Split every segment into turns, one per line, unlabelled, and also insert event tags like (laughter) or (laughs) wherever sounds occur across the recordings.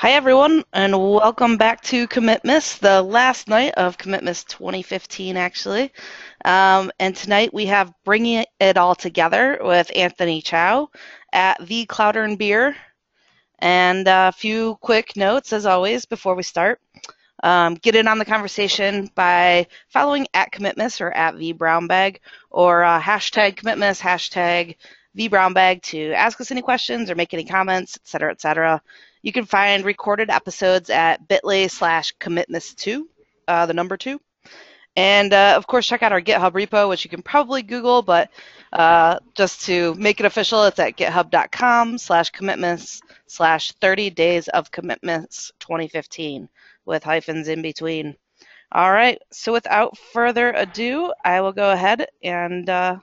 Hi, everyone, and welcome back to Commitmas, the last night of Commitmas 2015, actually. Um, and tonight we have Bringing It All Together with Anthony Chow at The Clouder and Beer. And a few quick notes, as always, before we start. Um, get in on the conversation by following at Commitmas or at vBrownBag or uh, hashtag Commitmas, hashtag vBrownBag to ask us any questions or make any comments, etc., etc. You can find recorded episodes at bit.ly slash commitmas2, uh, the number two. And uh, of course, check out our GitHub repo, which you can probably Google, but uh, just to make it official, it's at github.com slash commitmas slash 30 days of commitmas 2015 with hyphens in between. All right, so without further ado, I will go ahead and uh,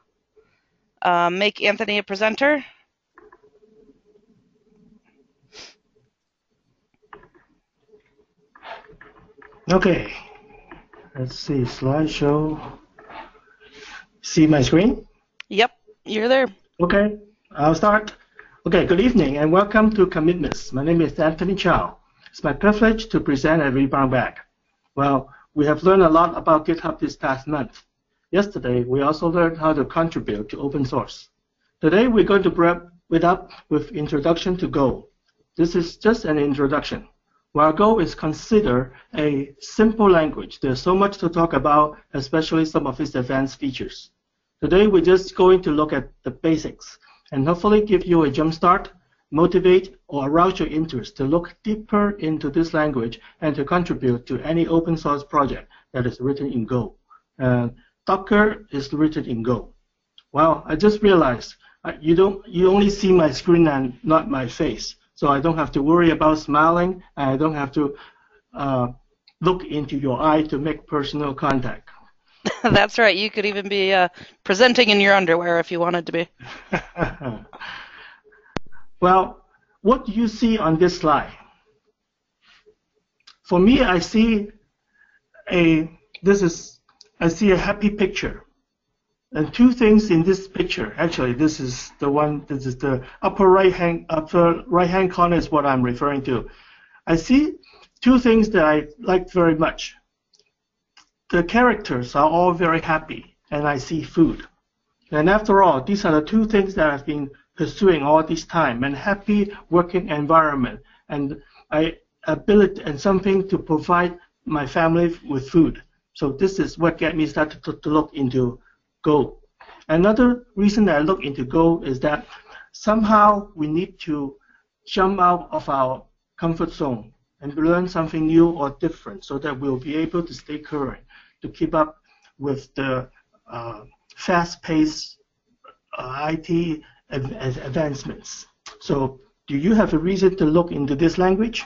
uh, make Anthony a presenter.
Okay, let's see, slideshow. See my screen?
Yep, you're there.
Okay, I'll start. Okay, good evening and welcome to Commitmas. My name is Anthony Chow. It's my privilege to present at vBrownBag. Well, we have learned a lot about GitHub this past month. Yesterday, we also learned how to contribute to open source. Today, we're going to wrap it up with introduction to Go. This is just an introduction. While Go is considered a simple language, there's so much to talk about, especially some of its advanced features. Today, we're just going to look at the basics and hopefully give you a jumpstart, motivate, or arouse your interest to look deeper into this language and to contribute to any open source project that is written in Go. Uh, Docker is written in Go. Well, I just realized uh, you don't you only see my screen and not my face. So I don't have to worry about smiling. and I don't have to uh, look into your eye to make personal contact. (laughs)
That's right. You could even be uh, presenting in your underwear if you wanted to be. (laughs)
well, what do you see on this slide? For me, I see a this is I see a happy picture. And two things in this picture. Actually, this is the one. This is the upper right hand upper right hand corner is what I'm referring to. I see two things that I like very much. The characters are all very happy, and I see food. And after all, these are the two things that I've been pursuing all this time: and happy working environment, and I ability and something to provide my family with food. So this is what got me started to, to look into Go. Another reason I look into Go is that somehow we need to jump out of our comfort zone and learn something new or different so that we'll be able to stay current, to keep up with the uh, fast-paced uh, IT advancements. So do you have a reason to look into this language?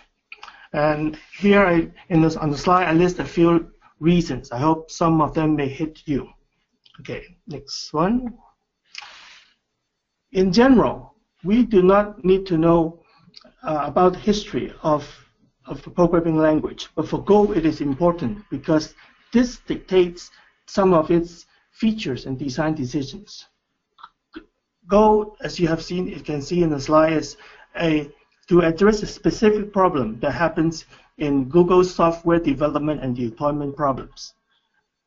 And here I, in this, on the slide, I list a few reasons. I hope some of them may hit you. Okay, next one. In general, we do not need to know uh, about history of, of the programming language, but for Go it is important because this dictates some of its features and design decisions. Go, as you have seen, you can see in the slide, is a to address a specific problem that happens in Google's software development and deployment problems.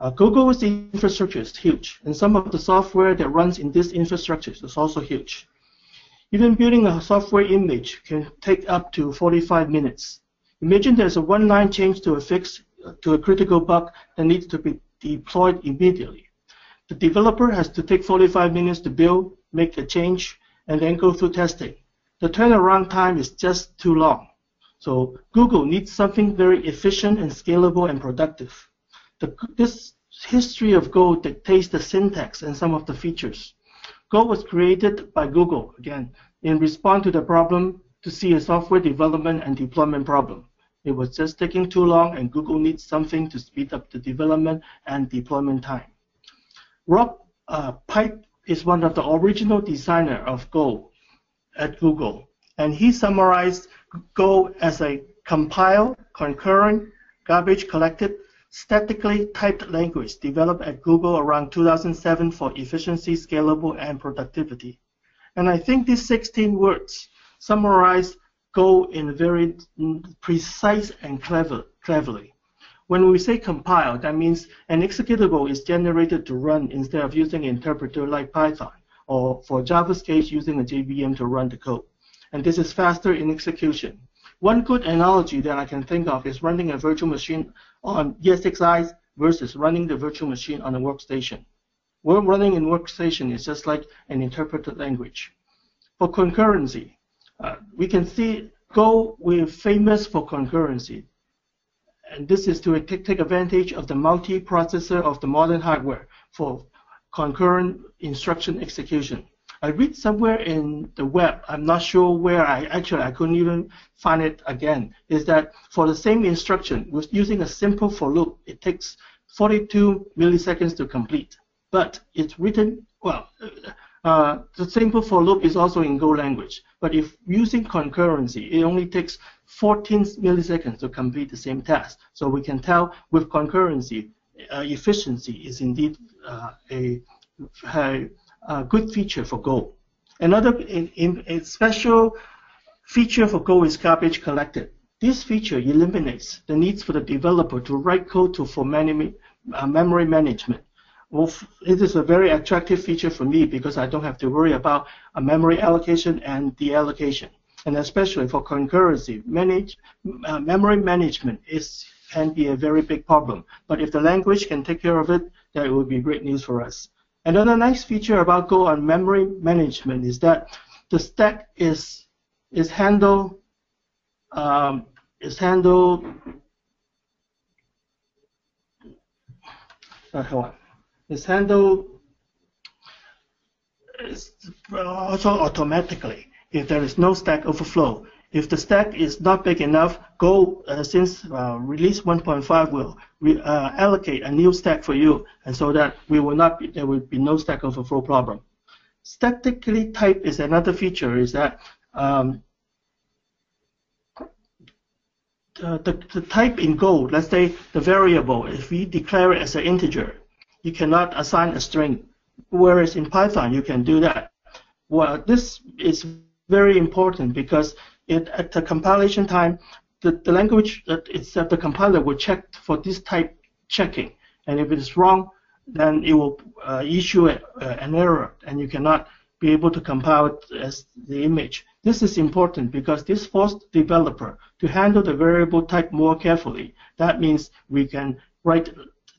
Uh, Google's infrastructure is huge, and some of the software that runs in this infrastructure is also huge. Even building a software image can take up to 45 minutes. Imagine there's a one-line change to a fix to a critical bug that needs to be deployed immediately. The developer has to take 45 minutes to build, make a change, and then go through testing. The turnaround time is just too long. So Google needs something very efficient and scalable and productive. The, this history of Go dictates the syntax and some of the features. Go was created by Google, again, in response to the problem to see a software development and deployment problem. It was just taking too long, and Google needs something to speed up the development and deployment time. Rob uh, Pike is one of the original designer of Go at Google, and he summarized Go as a compile, concurrent, garbage collected, statically typed language developed at Google around 2007 for efficiency, scalable, and productivity. And I think these 16 words summarize Go in very precise and clever, cleverly. When we say compile, that means an executable is generated to run instead of using an interpreter like Python, or for Java's case, using a JVM to run the code. And this is faster in execution. One good analogy that I can think of is running a virtual machine on ESXi versus running the virtual machine on a workstation. We're running in workstation is just like an interpreted language. For concurrency, uh, we can see Go, we're famous for concurrency. And this is to take advantage of the multiprocessor of the modern hardware for concurrent instruction execution. I read somewhere in the web, I'm not sure where, I actually I couldn't even find it again, is that for the same instruction, with using a simple for loop, it takes 42 milliseconds to complete. But it's written, well, uh, the simple for loop is also in Go language. But if using concurrency, it only takes 14 milliseconds to complete the same task. So we can tell with concurrency, uh, efficiency is indeed uh, a, a, a, good feature for Go. Another in, in a special feature for Go is garbage collected. This feature eliminates the needs for the developer to write code to for many, uh, memory management. Well, it is a very attractive feature for me because I don't have to worry about a memory allocation and deallocation. And especially for concurrency, manage, uh, memory management is can be a very big problem. But if the language can take care of it, that would be great news for us. Another nice feature about Go on memory management is that the stack is is handled um, is handled. Uh, is handled also automatically if there is no stack overflow. If the stack is not big enough, Go, uh, since uh, release 1.5 will re, uh, allocate a new stack for you, and so that we will not be, there will be no stack overflow problem. Statically type is another feature is that um, the, the type in Go, let's say the variable, if we declare it as an integer, you cannot assign a string, whereas in Python you can do that. Well, this is very important because it, at the compilation time, the, the language that itself, the compiler will check for this type checking, and if it is wrong, then it will uh, issue a, uh, an error, and you cannot be able to compile it as the image. This is important because this forced developer to handle the variable type more carefully. That means we can write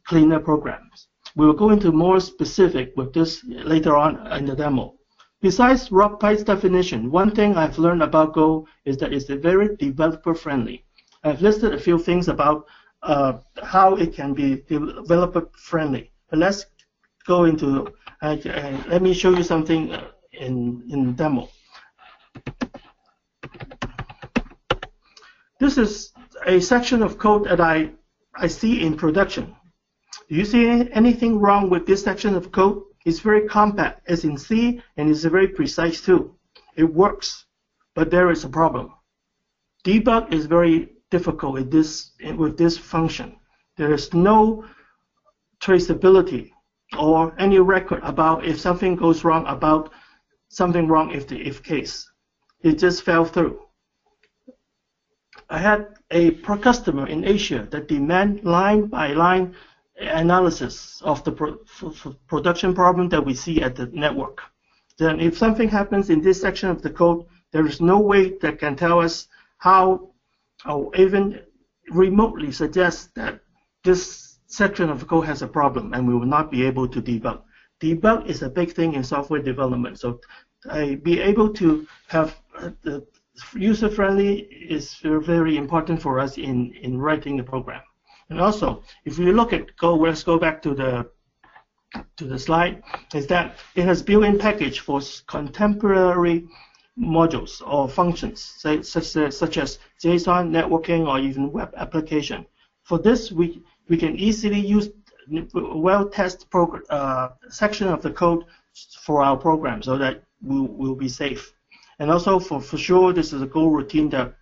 cleaner programs. We will go into more specific with this later on in the demo. Besides Rob Pike's definition, one thing I've learned about Go is that it's very developer-friendly. I've listed a few things about uh, how it can be developer-friendly. But let's go into, uh, uh, let me show you something uh, in, in demo. This is a section of code that I, I see in production. Do you see anything wrong with this section of code? It's very compact, as in C, and it's very precise too. It works, but there is a problem. Debug is very difficult with this, with this function. There is no traceability or any record about if something goes wrong about something wrong if the if case. It just fell through. I had a customer in Asia that demand line by line analysis of the pro production problem that we see at the network. Then if something happens in this section of the code, there is no way that can tell us how or even remotely suggest that this section of the code has a problem and we will not be able to debug. Debug is a big thing in software development. So uh, be able to have uh, the user-friendly is very important for us in, in writing the program. And also, if we look at go, let's go back to the to the slide, is that it has built-in package for contemporary modules or functions, say, such, as, such as JSON, networking, or even web application. For this, we, we can easily use well-tested uh, section of the code for our program so that we'll, we'll be safe. And also, for, for sure, this is a Go routine that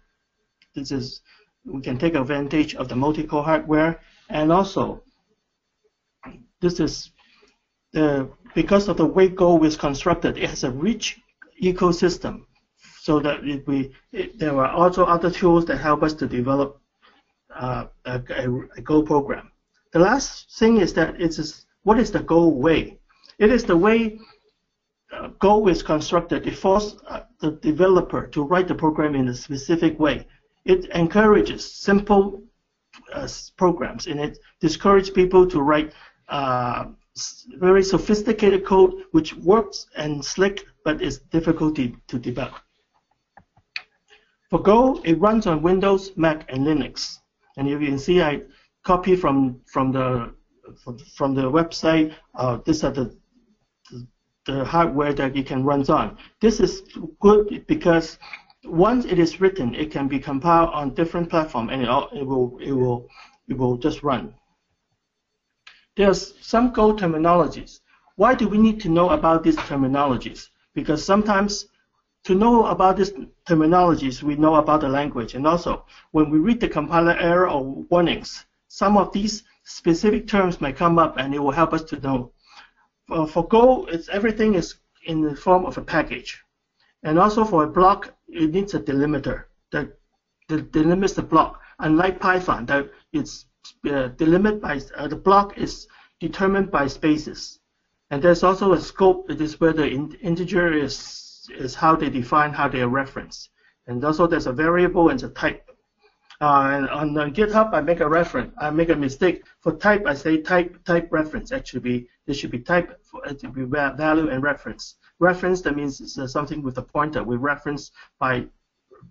this is we can take advantage of the multi-core hardware and also this is the because of the way Go is constructed, it has a rich ecosystem so that it, we it, there are also other tools that help us to develop uh, a, a, a, Go program. The last thing is that it's what is the Go way? It is the way uh, Go is constructed. It forces uh, the developer to write the program in a specific way. It encourages simple uh, programs and it discourages people to write uh, very sophisticated code which works and slick but is difficult to, to debug. For Go, it runs on Windows, Mac, and Linux. And you can see I copy from from the from the website. Uh, these are the, the, hardware that it can run on. This is good because once it is written, it can be compiled on different platform, and it, it will it will it will just run. There's some Go terminologies. Why do we need to know about these terminologies? Because sometimes to know about these terminologies, we know about the language. And also, when we read the compiler error or warnings, some of these specific terms may come up and it will help us to know. For Go, it's, everything is in the form of a package. And also for a block, it needs a delimiter that, that delimits the block. Unlike Python, that it's uh, by, uh, the block is determined by spaces. And there's also a scope, it is where the in, integer is is how they define how they are referenced. And also there's a variable and a type. Uh, and on GitHub, I make a reference. I make a mistake. For type, I say type type reference. Actually, this should be type for it to be value and reference. Reference that means uh, something with a pointer. We reference by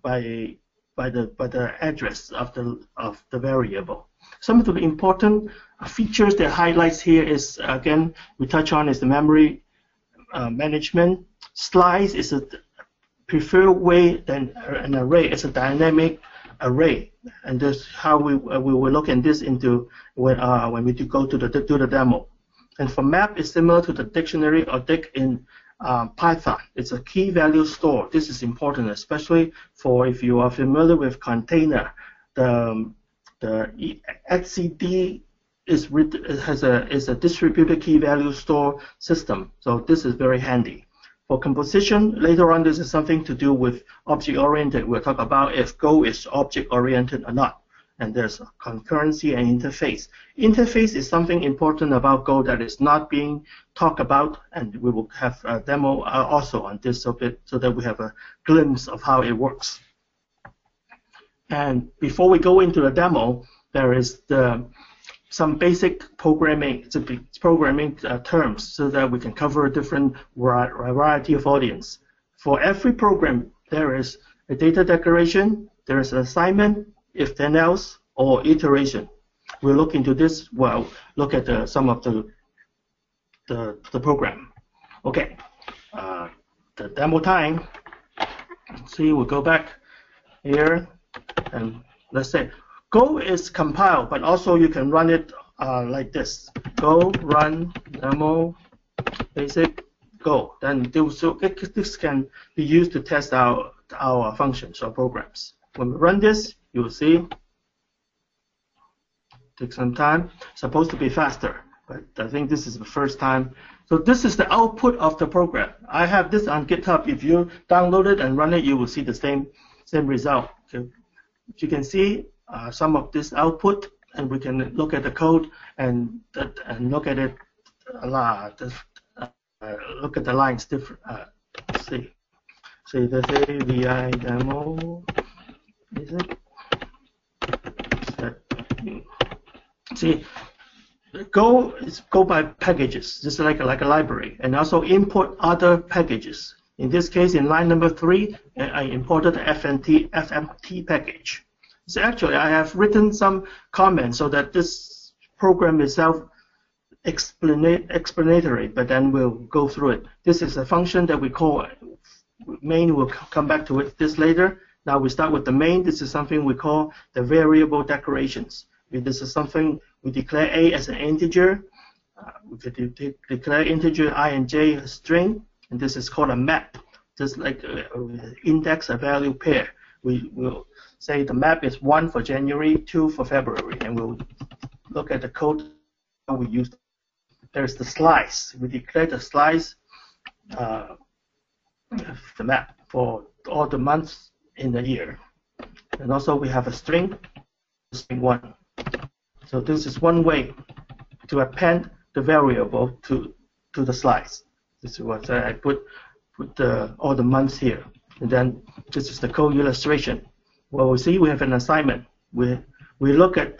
by by the by the address of the of the variable. Some of the important features that highlights here is again we touch on is the memory uh, management Slice is a preferred way than an array. It's a dynamic array, and that's how we uh, we will look at this into when uh, when we do go to the do the demo. And for map, it's similar to the dictionary or dic in uh, Python. It's a key value store. This is important, especially for if you are familiar with container. The the etcd is has a is a distributed key value store system. So this is very handy. For composition, later on, this is something to do with object-oriented. We'll talk about if Go is object-oriented or not. And there's concurrency and interface. Interface is something important about Go that is not being talked about, and we will have a demo uh, also on this so, bit, so that we have a glimpse of how it works. And before we go into the demo, there is the some basic programming programming uh, terms so that we can cover a different variety of audience. For every program, there is a data declaration, there is an assignment, if then else, or iteration. We'll look into this. Well, look at some of the the, the program. Okay, uh, the demo time. See, we'll go back here and let's say Go is compiled, but also you can run it uh, like this. Go run demo basic Go. Then so this can be used to test our our functions or programs. When we run this, you will see take some time. Supposed to be faster, but I think this is the first time. So this is the output of the program. I have this on GitHub. If you download it and run it, you will see the same same result. Okay. You can see uh, some of this output, and we can look at the code and and look at it a lot. Uh, look at the lines different. Uh, see, see the VI demo. Is it? See, Go is go by packages, just like like a library, and also import other packages. In this case, in line number three, I imported the FNT FMT package. So actually, I have written some comments so that this program is self explanatory, but then we'll go through it. This is a function that we call main. We'll come back to it this later. Now we start with the main. This is something we call the variable declarations. This is something we declare a as an integer. Uh, we could de de declare integer i and j as string, and this is called a map, just like uh, index a value pair. We will say the map is 1 for January, 2 for February, and we'll look at the code we use. There's the slice. We declare the slice, uh, the map for all the months in the year. And also we have a string, string one. So this is one way to append the variable to to the slice. This is what I put put the, all the months here. And then this is the code illustration. Well, we see we have an assignment. We we look at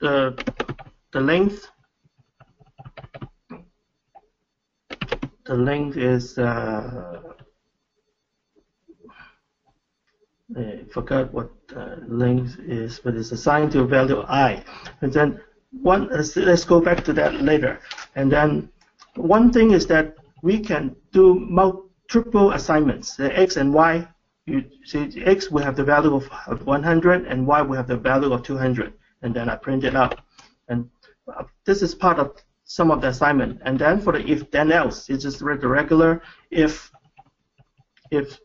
the the length. The length is uh, I forgot what uh, length is, but it's assigned to a value i. And then one, let's, let's go back to that later. And then one thing is that we can do multiple assignments. The x and y, you see x will have the value of 100 and y will have the value of 200. And then I print it out. And uh, this is part of some of the assignment. And then for the if then else, it's just the regular if if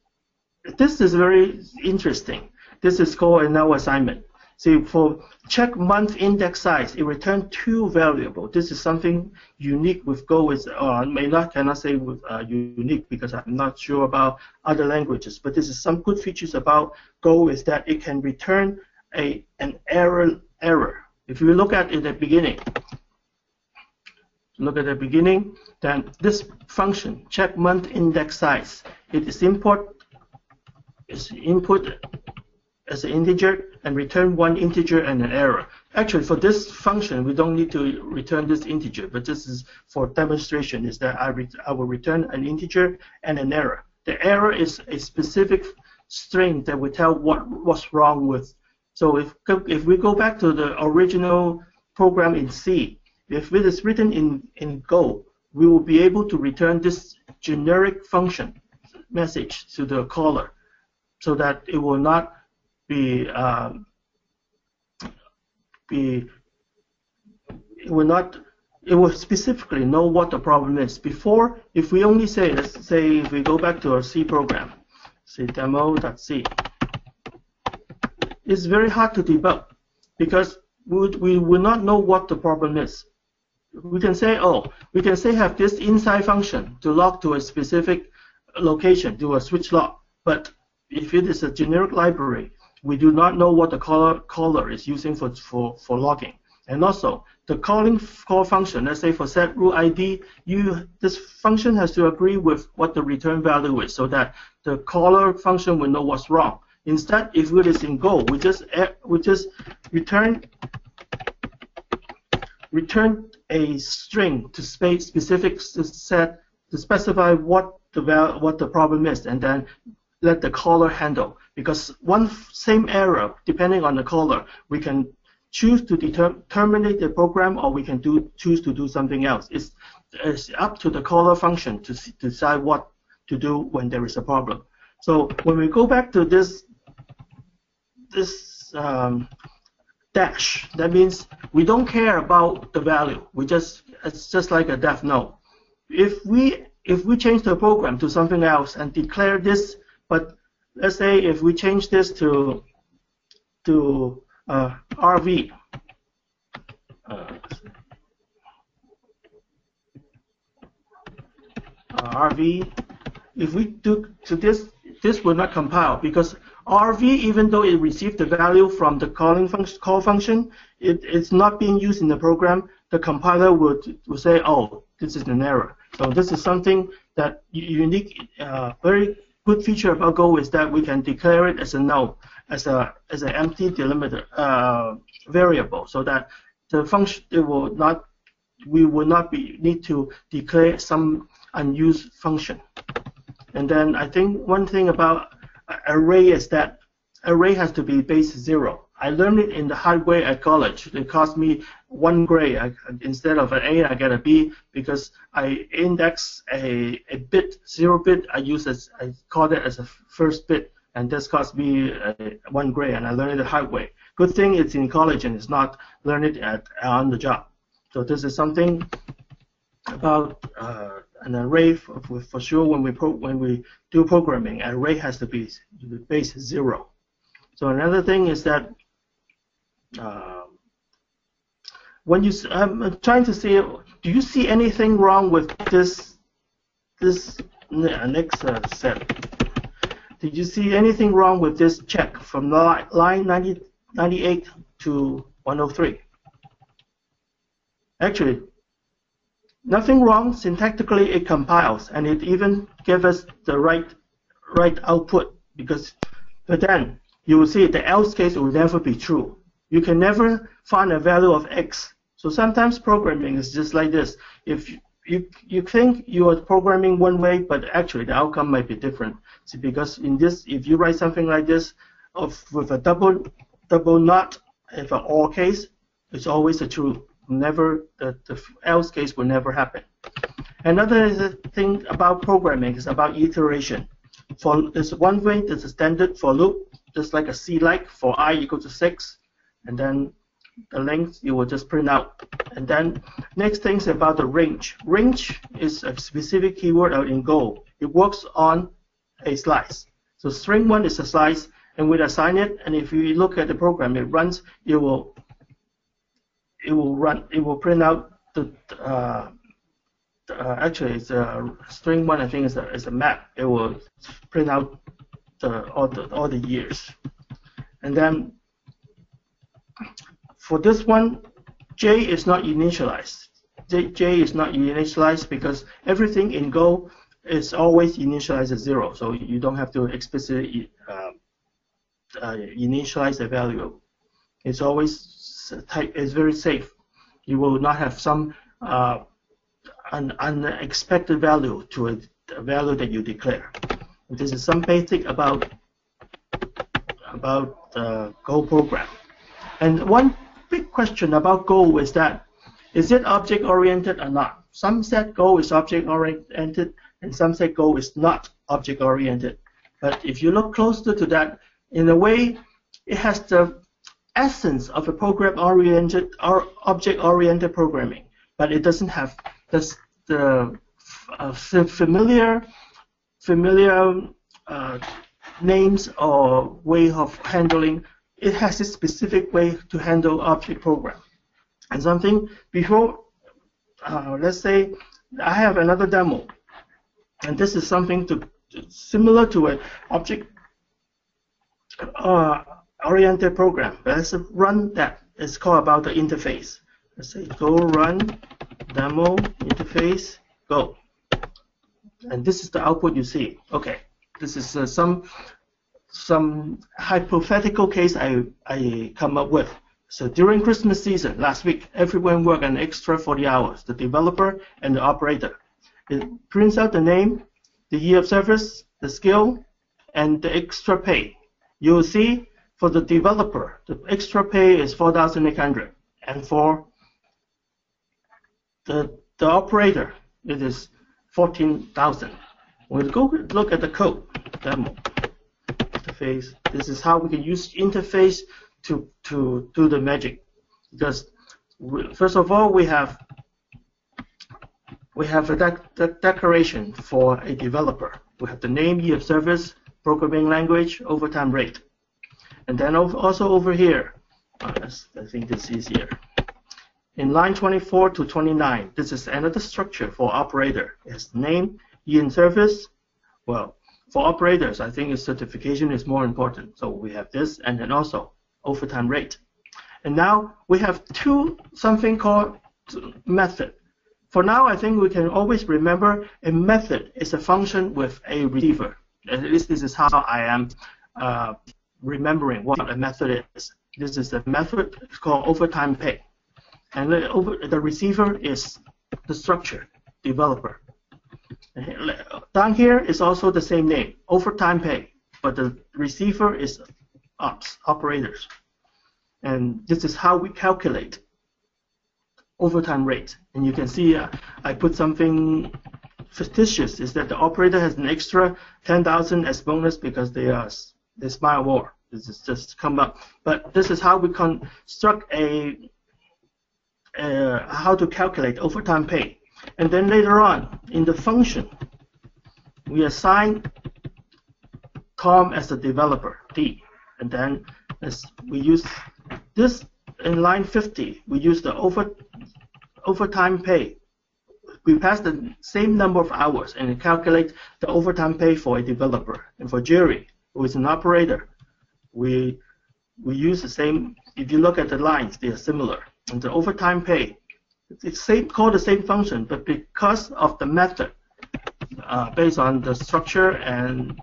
this is very interesting. This is called a null assignment. See, for check month index size, it returns two variable. This is something unique with Go. Is uh, may not cannot say with uh, unique because I'm not sure about other languages. But this is some good features about Go is that it can return a an error error. If you look at it at the beginning, look at the beginning, then this function check month index size, it is import is input as an integer and return one integer and an error. Actually, for this function, we don't need to return this integer, but this is for demonstration, is that I, I will return an integer and an error. The error is a specific string that will tell what what's wrong with. So if, if we go back to the original program in C, if it is written in, in Go, we will be able to return this generic function message to the caller so that it will not be um, be it will not it will specifically know what the problem is. Before, if we only say, let's say if we go back to our C program, say demo.c, it's very hard to debug because we, we will not know what the problem is. We can say, oh, we can say have this inside function to log to a specific location, do a switch log, but if it is a generic library, we do not know what the caller, caller is using for, for, for logging. And also, the calling call function, let's say for set rule ID, you this function has to agree with what the return value is, so that the caller function will know what's wrong. Instead, if it is in Go, we just we just return return a string to specific set to specify what the what the problem is, and then let the caller handle because one same error, depending on the caller, we can choose to terminate the program or we can do choose to do something else. It's, it's up to the caller function to, to decide what to do when there is a problem. So when we go back to this this um, dash, that means we don't care about the value. We just it's just like a def no. If we if we change the program to something else and declare this but let's say if we change this to to uh, RV, uh, RV, if we do to this, this will not compile because RV, even though it received the value from the calling function, call function, it, it's not being used in the program. The compiler would, would say, oh, this is an error. So this is something that unique, uh, very good feature about Go is that we can declare it as a null, as a as an empty delimiter uh, variable, so that the function it will not we will not be need to declare some unused function. And then I think one thing about array is that array has to be base zero. I learned it in the hard way at college. It cost me one grade. I, instead of an A, I get a B because I index a, a bit, zero bit. I use as I call it as a first bit, and this cost me uh, one grade, and I learned it the hard way. Good thing it's in college and it's not learned it at on the job. So this is something about uh, an array for, for, sure when we pro, when we do programming, an array has to be base zero. So another thing is that um, when you, I'm trying to see, do you see anything wrong with this this next uh, set? did you see anything wrong with this check from line 90, 98 to 103? Actually, nothing wrong. Syntactically, it compiles, and it even gave us the right right output because but then you will see the else case will never be true. You can never find a value of x. So sometimes programming is just like this. If you, you think you are programming one way, but actually the outcome might be different. See, because in this, if you write something like this, of with a double double not, if an or case, it's always a true. Never the, the else case will never happen. Another thing about programming is about iteration. For there's one way a standard for loop, just like a C like for i equal to six, and then the length you will just print out. And then next thing is about the range. Range is a specific keyword out in Go. It works on a slice. So string one is a slice, and we assign it. And if you look at the program, it runs. It will it will run. It will print out the uh, uh, actually it's a string one. I think is a is a map. It will print out the all the all the years, and then for this one, J is not initialized. J, J is not initialized because everything in Go is always initialized at zero, so you don't have to explicitly uh, uh, initialize the value. It's always type. It's very safe. You will not have some uh, an unexpected value to a, a value that you declare. This is some basic about about the Go program. And one big question about Go is that is it object oriented or not? Some said Go is object oriented and some say Go is not object oriented. But if you look closer to that, in a way, it has the essence of a program oriented or object oriented programming, but it doesn't have the, the uh, familiar familiar uh, names or way of handling it has a specific way to handle object program. And something before, uh, let's say I have another demo, and this is something to similar to an object uh, oriented program. Let's run that. It's called about the interface. Let's say go run demo interface go. And this is the output you see. Okay, this is uh, some some hypothetical case I, I come up with. So during Christmas season, last week, everyone worked an extra 40 hours, the developer and the operator. It prints out the name, the year of service, the skill, and the extra pay. You'll see for the developer, the extra pay is 4,800. And for the, the operator, it is 14,000. We'll go look at the code demo interface. This is how we can use interface to, to do the magic. Because we, first of all, we have we have a dec declaration for a developer. We have the name, year of service, programming language, overtime rate. And then also over here, uh, I think this is easier. In line 24 to 29, this is another structure for operator. It's name, year in service. Well, for operators, I think certification is more important. So we have this and then also overtime rate. And now we have two something called method. For now, I think we can always remember a method is a function with a receiver. At least this is how I am uh, remembering what a method is. This is a method called overtime pay. And the, over, the receiver is the structure, developer. Down here is also the same name, overtime pay, but the receiver is ops, operators. And this is how we calculate overtime rate. And you can see uh, I put something fictitious, is that the operator has an extra 10,000 as bonus because they are they smile more. This is just come up. But this is how we construct a uh, how to calculate overtime pay. And then later on, in the function, we assign Tom as the developer, D. And then as we use this in line 50, we use the over overtime pay. we pass the same number of hours and calculate the overtime pay for a developer. And for Jerry, who is an operator, we we use the same. If you look at the lines, they are similar. And the overtime pay, it's same called the same function, but because of the method, uh, based on the structure and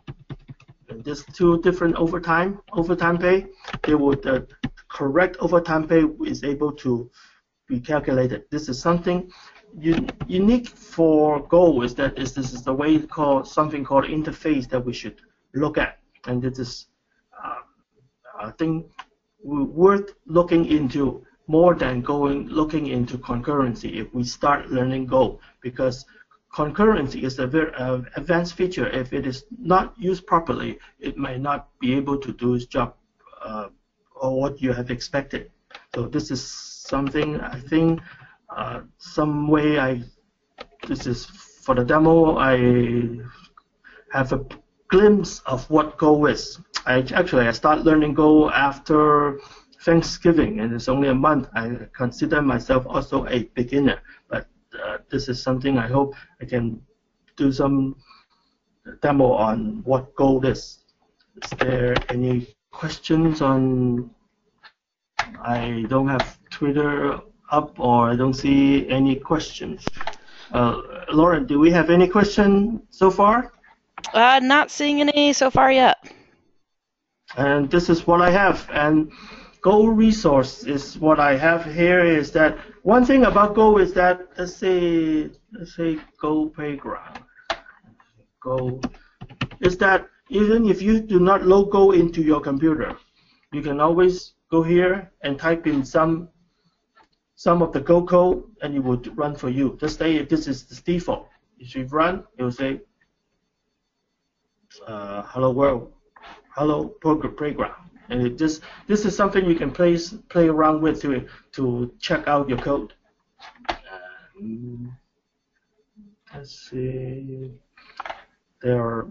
these two different overtime overtime pay, they would uh, correct overtime pay is able to be calculated. This is something un unique for Go is that is this is the way called something called interface that we should look at, and this is uh, I think worth looking into more than going looking into concurrency if we start learning Go because concurrency is a very uh, advanced feature. If it is not used properly, it may not be able to do its job uh, or what you have expected. So this is something I think uh, some way I this is for the demo I have a glimpse of what Go is. I actually I start learning Go after Thanksgiving and it's only a month. I consider myself also a beginner, but uh, this is something I hope I can do some demo on what Go is. Is there any questions on? I don't have Twitter up or I don't see any questions. Uh, Lauren, do we have any question so far?
Uh, not seeing any so far yet.
And this is what I have. And Go resource is what I have here is that one thing about Go is that let's say let's say Go playground. Go is that even if you do not load Go into your computer, you can always go here and type in some some of the Go code and it will run for you. Just say if this is the default. If you run, it will say uh, hello world, hello playground. And it just this is something you can play play around with to to check out your code. Um, let's see. There are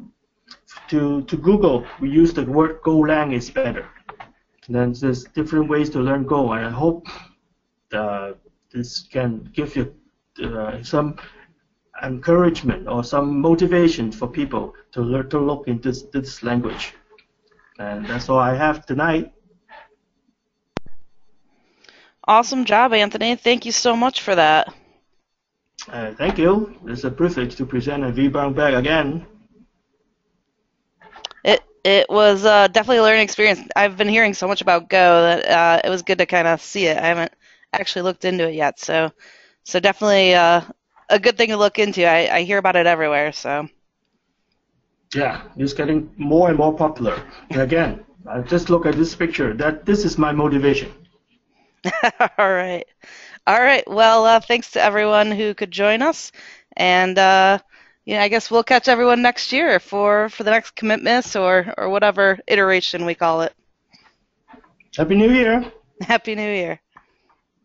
to to Google we use the word Golang is better. And then there's different ways to learn Go. And I hope uh, this can give you uh, some encouragement or some motivation for people to learn to look into this, this language. And that's all I have tonight.
Awesome job, Anthony. Thank you so much for that.
Uh, thank you. It's a privilege to present a vBrownBag again.
It it was uh, definitely a learning experience. I've been hearing so much about Go that uh, it was good to kind of see it. I haven't actually looked into it yet, so so definitely uh, a good thing to look into. I, I hear about it everywhere, so.
Yeah, it's getting more and more popular. And again, I just look at this picture. That this is my motivation. (laughs)
All right. All right. Well, uh, thanks to everyone who could join us, and uh, yeah, I guess we'll catch everyone next year for for the next Commitmas or or whatever iteration we call it.
Happy New Year. (laughs)
Happy New Year.